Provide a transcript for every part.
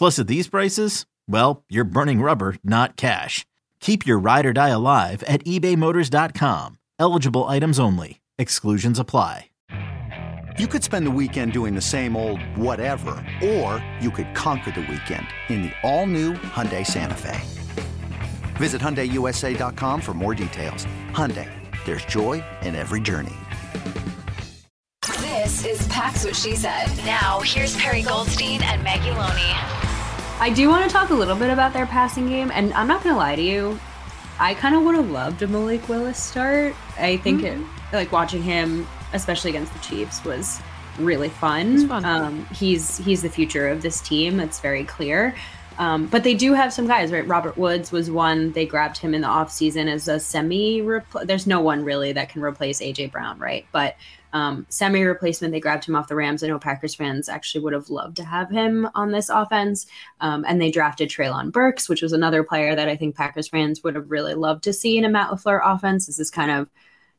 Plus, at these prices, well, you're burning rubber, not cash. Keep your ride or die alive at ebaymotors.com. Eligible items only. Exclusions apply. You could spend the weekend doing the same old whatever, or you could conquer the weekend in the all-new Hyundai Santa Fe. Visit HyundaiUSA.com for more details. Hyundai, there's joy in every journey. This is Pax What She Said. Now, here's Perry Goldstein and Maggie Loney. I do want to talk a little bit about their passing game, and I'm not going to lie to you. I kind of would have loved a Malik Willis start. I think mm-hmm. it, like watching him, especially against the Chiefs, was really fun. fun. Um, he's he's the future of this team. It's very clear. Um, but they do have some guys, right? Robert Woods was one. They grabbed him in the offseason as a semi. There's no one really that can replace AJ Brown, right? But um, semi replacement. They grabbed him off the Rams. I know Packers fans actually would have loved to have him on this offense. Um, and they drafted Treylon Burks, which was another player that I think Packers fans would have really loved to see in a Matt LaFleur offense. This is kind of,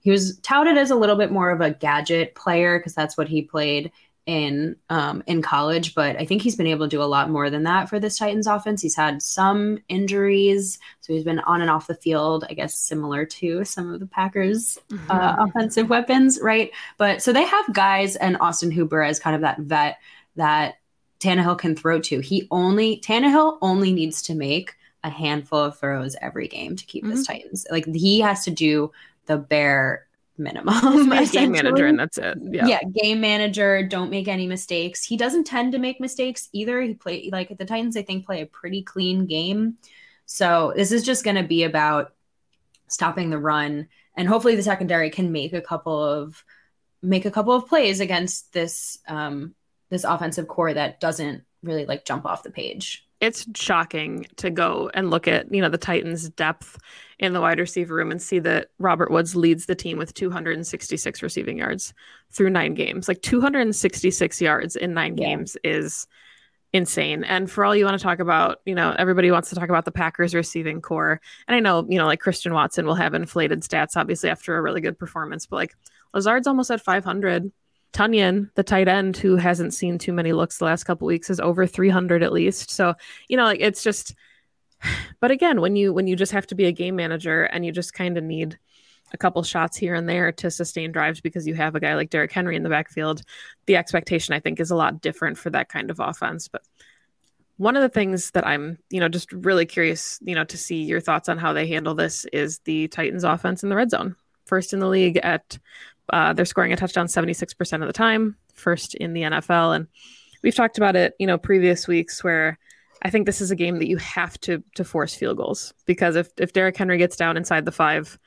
he was touted as a little bit more of a gadget player because that's what he played in um, in college, but I think he's been able to do a lot more than that for this Titans offense. He's had some injuries, so he's been on and off the field. I guess similar to some of the Packers' mm-hmm. uh, offensive weapons, right? But so they have guys, and Austin Hooper as kind of that vet that Tannehill can throw to. He only Tannehill only needs to make a handful of throws every game to keep mm-hmm. this Titans. Like he has to do the bare minimum. game manager, and that's it. Yeah. yeah, game manager. Don't make any mistakes. He doesn't tend to make mistakes either. He play like the Titans. I think play a pretty clean game. So this is just going to be about stopping the run, and hopefully the secondary can make a couple of make a couple of plays against this um, this offensive corps that doesn't really like jump off the page it's shocking to go and look at you know the Titans' depth in the wide receiver room and see that Robert Woods leads the team with 266 receiving yards through nine games. Like 266 yards in nine yeah. games is insane. And for all you want to talk about, you know, everybody wants to talk about the Packers receiving corps. And I know, you know, like Christian Watson will have inflated stats obviously after a really good performance, but like Lazard's almost at 500. Tonyan, the tight end who hasn't seen too many looks the last couple weeks, is over 300 at least. So, you know, like it's just but again, when you when you just have to be a game manager and you just kind of need a couple shots here and there to sustain drives because you have a guy like Derrick Henry in the backfield, the expectation I think is a lot different for that kind of offense, but one of the things that I'm, you know, just really curious, you know, to see your thoughts on how they handle this is the Titans offense in the red zone. First in the league at uh, they're scoring a touchdown 76% of the time, first in the NFL. And we've talked about it, you know, previous weeks where I think this is a game that you have to to force field goals because if if Derrick Henry gets down inside the five,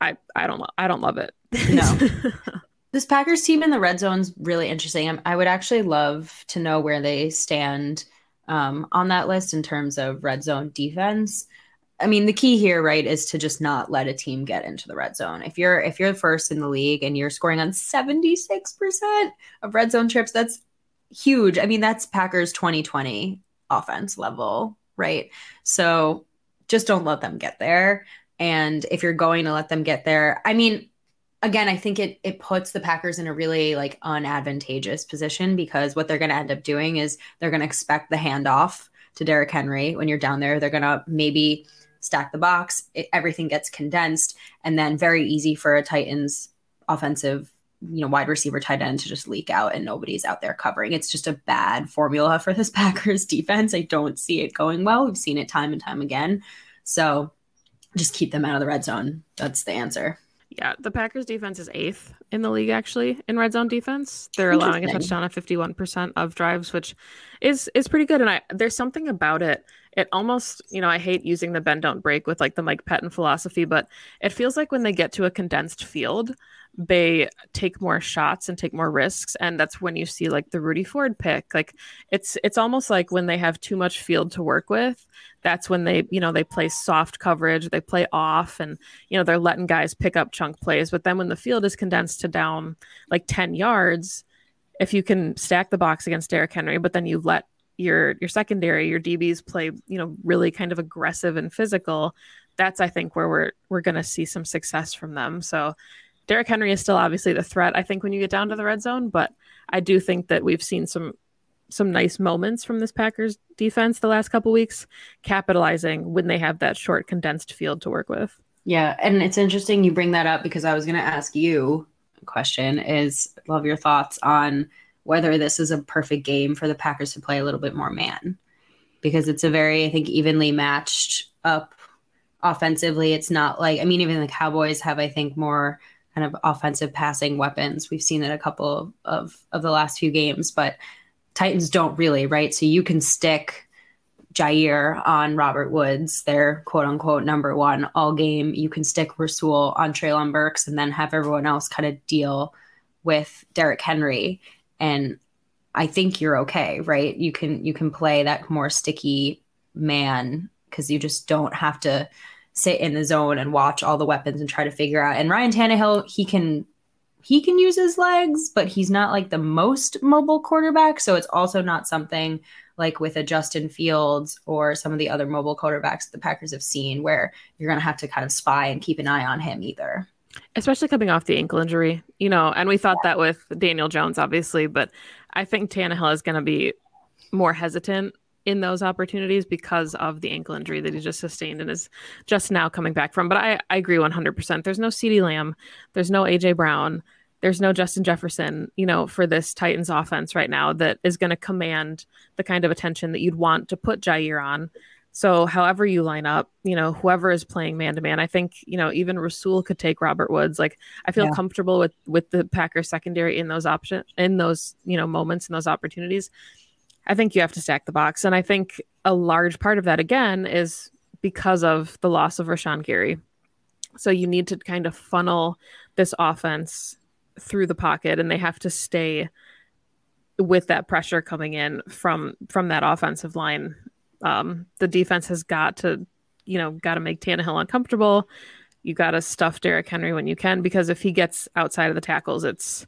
I I don't I don't love it. No. this Packers team in the red zone is really interesting. I would actually love to know where they stand um, on that list in terms of red zone defense. I mean, the key here, right, is to just not let a team get into the red zone. If you're if you're first in the league and you're scoring on 76% of red zone trips, that's huge. I mean, that's Packers 2020 offense level, right? So just don't let them get there. And if you're going to let them get there, I mean, again, I think it it puts the Packers in a really like unadvantageous position because what they're going to end up doing is they're going to expect the handoff to Derrick Henry when you're down there. They're going to maybe stack the box. It, everything gets condensed, and then very easy for a Titans offensive, you know, wide receiver tight end to just leak out, and nobody's out there covering. It's just a bad formula for this Packers defense. I don't see it going well. We've seen it time and time again. So just keep them out of the red zone. That's the answer. Yeah, the Packers defense is eighth in the league actually in red zone defense. They're allowing a touchdown at 51% of drives, which is is pretty good. And I there's something about it. It almost, you know, I hate using the bend don't break with like the Mike Pettine philosophy, but it feels like when they get to a condensed field, they take more shots and take more risks and that's when you see like the Rudy Ford pick like it's it's almost like when they have too much field to work with that's when they you know they play soft coverage they play off and you know they're letting guys pick up chunk plays but then when the field is condensed to down like 10 yards if you can stack the box against Derrick Henry but then you let your your secondary your DBs play you know really kind of aggressive and physical that's I think where we're we're going to see some success from them so Derrick Henry is still obviously the threat, I think, when you get down to the red zone, but I do think that we've seen some some nice moments from this Packers defense the last couple weeks, capitalizing when they have that short condensed field to work with. Yeah, and it's interesting you bring that up because I was going to ask you question is love your thoughts on whether this is a perfect game for the Packers to play a little bit more man because it's a very I think evenly matched up offensively. It's not like I mean even the Cowboys have I think more kind of offensive passing weapons. We've seen it a couple of of the last few games, but Titans don't really, right? So you can stick Jaire on Robert Woods, their quote unquote number one all game. You can stick Rasul on Treylon Burks and then have everyone else kind of deal with Derrick Henry. And I think you're okay, right? You can you can play that more sticky man because you just don't have to sit in the zone and watch all the weapons and try to figure out. And Ryan Tannehill, he can he can use his legs, but he's not like the most mobile quarterback. So it's also not something like with a Justin Fields or some of the other mobile quarterbacks the Packers have seen where you're going to have to kind of spy and keep an eye on him either. Especially coming off the ankle injury, you know, and we thought yeah. that with Daniel Jones, obviously, but I think Tannehill is going to be more hesitant in those opportunities because of the ankle injury that he just sustained and is just now coming back from. But I, I agree 100%. There's no CeeDee Lamb, there's no AJ Brown, there's no Justin Jefferson, you know, for this Titans offense right now that is going to command the kind of attention that you'd want to put Jaire on. So, however you line up, you know, whoever is playing man to man, I think, you know, even Rasul could take Robert Woods. Like, I feel yeah. comfortable with with the Packers secondary in those options, in those, you know, moments and those opportunities. I think you have to stack the box. And I think a large part of that, again, is because of the loss of Rashan Gary. So you need to kind of funnel this offense through the pocket and they have to stay with that pressure coming in from from that offensive line. Um, the defense has got to, you know, got to make Tannehill uncomfortable. You got to stuff Derrick Henry when you can because if he gets outside of the tackles, it's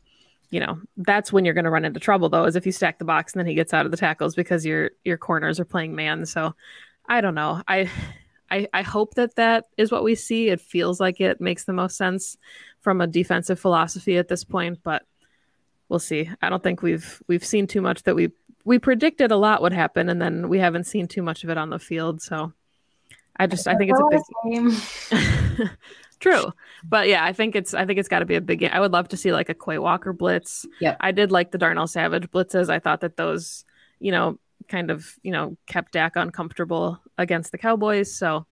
you know that's when you're going to run into trouble though is if you stack the box and then he gets out of the tackles because your your corners are playing man so i don't know i i i hope that that is what we see it feels like it makes the most sense from a defensive philosophy at this point but we'll see i don't think we've we've seen too much that we we predicted a lot would happen and then we haven't seen too much of it on the field so i just i think it's a big game. True. But yeah, I think it's I think it's got to be a big game. I would love to see like a Quay Walker blitz. Yeah. I did like the Darnell Savage blitzes. I thought that those, you know, kind of, you know, kept Dak uncomfortable against the Cowboys. So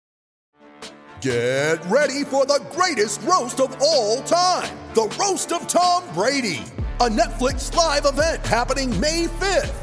Get ready for the greatest roast of all time. The roast of Tom Brady. A Netflix live event happening May 5th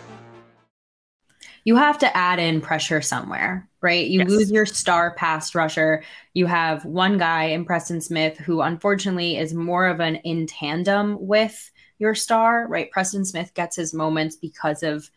you have to add in pressure somewhere, right? You yes. lose your star pass rusher. You have one guy in Preston Smith who unfortunately is more of an in tandem with your star, right? Preston Smith gets his moments because of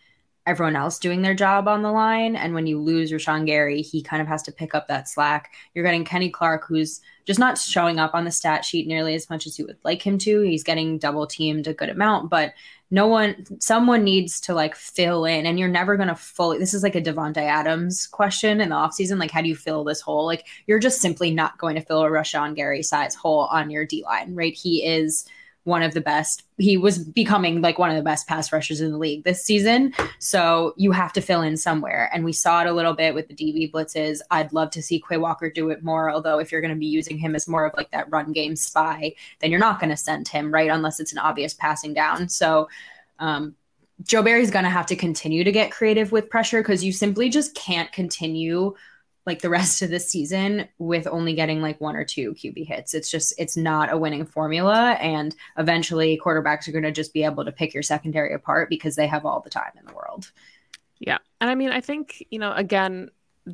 everyone else doing their job on the line. And when you lose Rashan Gary, he kind of has to pick up that slack. You're getting Kenny Clark, who's just not showing up on the stat sheet nearly as much as you would like him to. He's getting double teamed a good amount, but no one, someone needs to like fill in, and you're never going to fully. This is like a Davante Adams question in the offseason. Like, how do you fill this hole? Like, you're just simply not going to fill a Rashan Gary size hole on your D line, right? He is one of the best. He was becoming like one of the best pass rushers in the league this season. So you have to fill in somewhere. And we saw it a little bit with the DB blitzes. I'd love to see Quay Walker do it more. Although if you're going to be using him as more of like that run game spy, then you're not going to send him, right? Unless it's an obvious passing down. So um, Joe Barry's going to have to continue to get creative with pressure because you simply just can't continue like the rest of the season with only getting like one or two QB hits. It's just it's not a winning formula and eventually quarterbacks are going to just be able to pick your secondary apart because they have all the time in the world. Yeah. And I mean, I think, you know, again,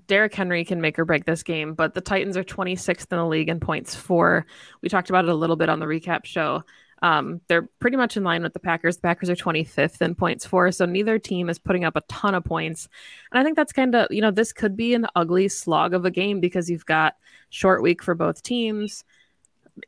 Derrick Henry can make or break this game, but the Titans are 26th in the league in points for. We talked about it a little bit on the recap show. Um, they're pretty much in line with the Packers. The Packers are 25th in points for, so neither team is putting up a ton of points. And I think that's kind of, you know, this could be an ugly slog of a game because you've got short week for both teams.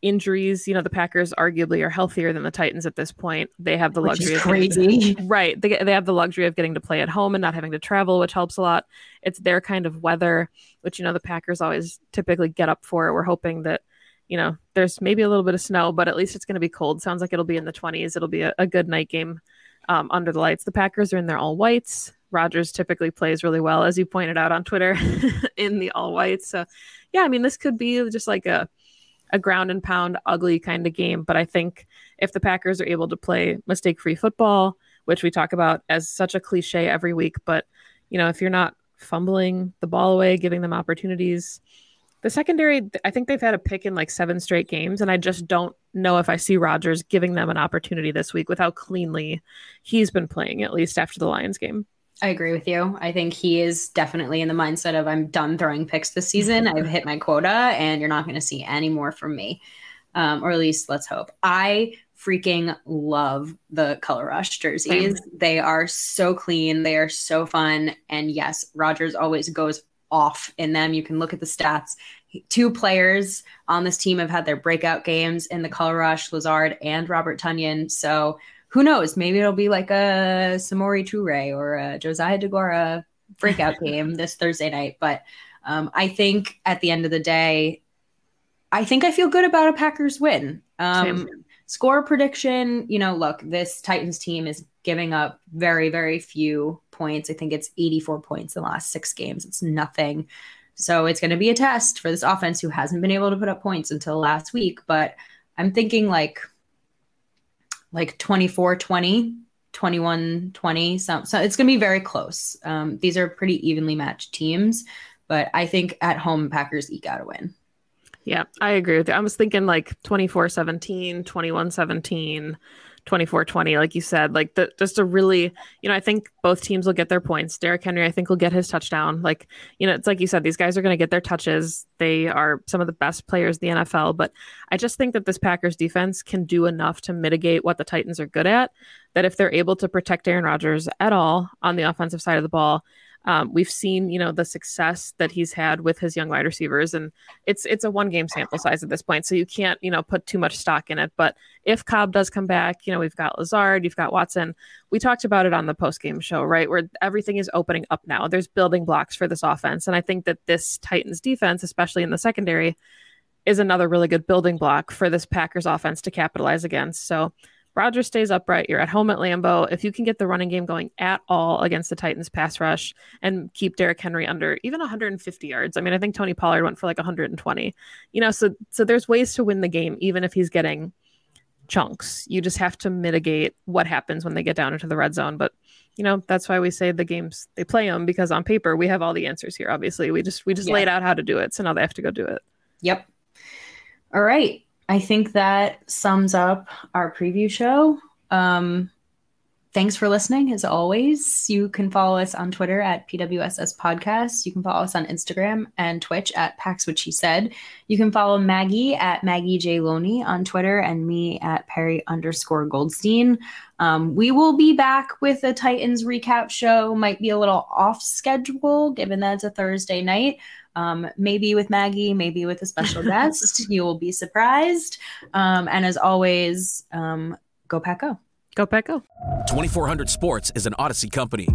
Injuries, you know, the Packers arguably are healthier than the Titans at this point. They have the Which luxury of to- crazy. right. They, they have the luxury of getting to play at home and not having to travel, which helps a lot. It's their kind of weather, which, you know, the Packers always typically get up for. We're hoping that you know, there's maybe a little bit of snow, but at least it's going to be cold. Sounds like it'll be in the 20s. It'll be a, a good night game um, under the lights. The Packers are in their all whites. Rodgers typically plays really well, as you pointed out on Twitter, in the all whites. So, yeah, I mean, this could be just like a a ground and pound, ugly kind of game. But I think if the Packers are able to play mistake free football, which we talk about as such a cliche every week, but you know, if you're not fumbling the ball away, giving them opportunities, the secondary, I think they've had a pick in like seven straight games, and I just don't know if I see Rodgers giving them an opportunity this week with how cleanly he's been playing, at least after the Lions game. I agree with you. I think he is definitely in the mindset of I'm done throwing picks this season. I've hit my quota, and you're not going to see any more from me, um, or at least let's hope. I freaking love the color rush jerseys. They are so clean. They are so fun. And yes, Rodgers always goes off in them. You can look at the stats. Two players on this team have had their breakout games in the color rush, Lazard and Robert Tonyan. So who knows? Maybe it'll be like a Samori Toure or a Josiah Deguara breakout game this Thursday night. But um, I think at the end of the day, I think I feel good about a Packers win. Um, score prediction, you know, look, this Titans team is giving up very, very few points. I think it's 84 points in the last six games. It's nothing. So it's going to be a test for this offense who hasn't been able to put up points until last week. But I'm thinking like like 24 20, 21 20. So, so it's going to be very close. Um, these are pretty evenly matched teams. But I think at home, Packers eke out a win. Yeah, I agree with you. I was thinking like 24 17, 21 17. 24 20 like you said like the, just a really you know i think both teams will get their points. Derrick henry i think will get his touchdown. Like you know it's like you said these guys are going to get their touches. They are some of the best players in the nfl but i just think that this packers defense can do enough to mitigate what the titans are good at that if they're able to protect aaron rodgers at all on the offensive side of the ball um, we've seen, you know, the success that he's had with his young wide receivers, and it's it's a one game sample size at this point, so you can't, you know, put too much stock in it. But if Cobb does come back, you know, we've got Lazard, you've got Watson. We talked about it on the post game show, right, where everything is opening up now. There's building blocks for this offense, and I think that this Titans defense, especially in the secondary, is another really good building block for this Packers offense to capitalize against. So Rodgers stays upright. You're at home at Lambeau. If you can get the running game going at all against the Titans pass rush and keep Derrick Henry under even 150 yards. I mean, I think Tony Pollard went for like 120. You know, so so there's ways to win the game even if he's getting chunks. You just have to mitigate what happens when they get down into the red zone, but you know, that's why we say the games they play them because on paper we have all the answers here obviously. We just we just Yeah. laid out how to do it, so now they have to go do it. Yep. All right. I think that sums up our preview show. Um, thanks for listening. As always, you can follow us on Twitter at PWSS Podcast. You can follow us on Instagram and Twitch at Pax What She Said. You can follow Maggie at Maggie J Loney on Twitter and me at Perry underscore Goldstein. Um, we will be back with a Titans recap show. Might be a little off schedule given that it's a Thursday night. Um, maybe with Maggie, maybe with a special guest. You will be surprised. Um, and as always, um, go Pack Go. Go Pack Go. 2400 Sports is an Odyssey company.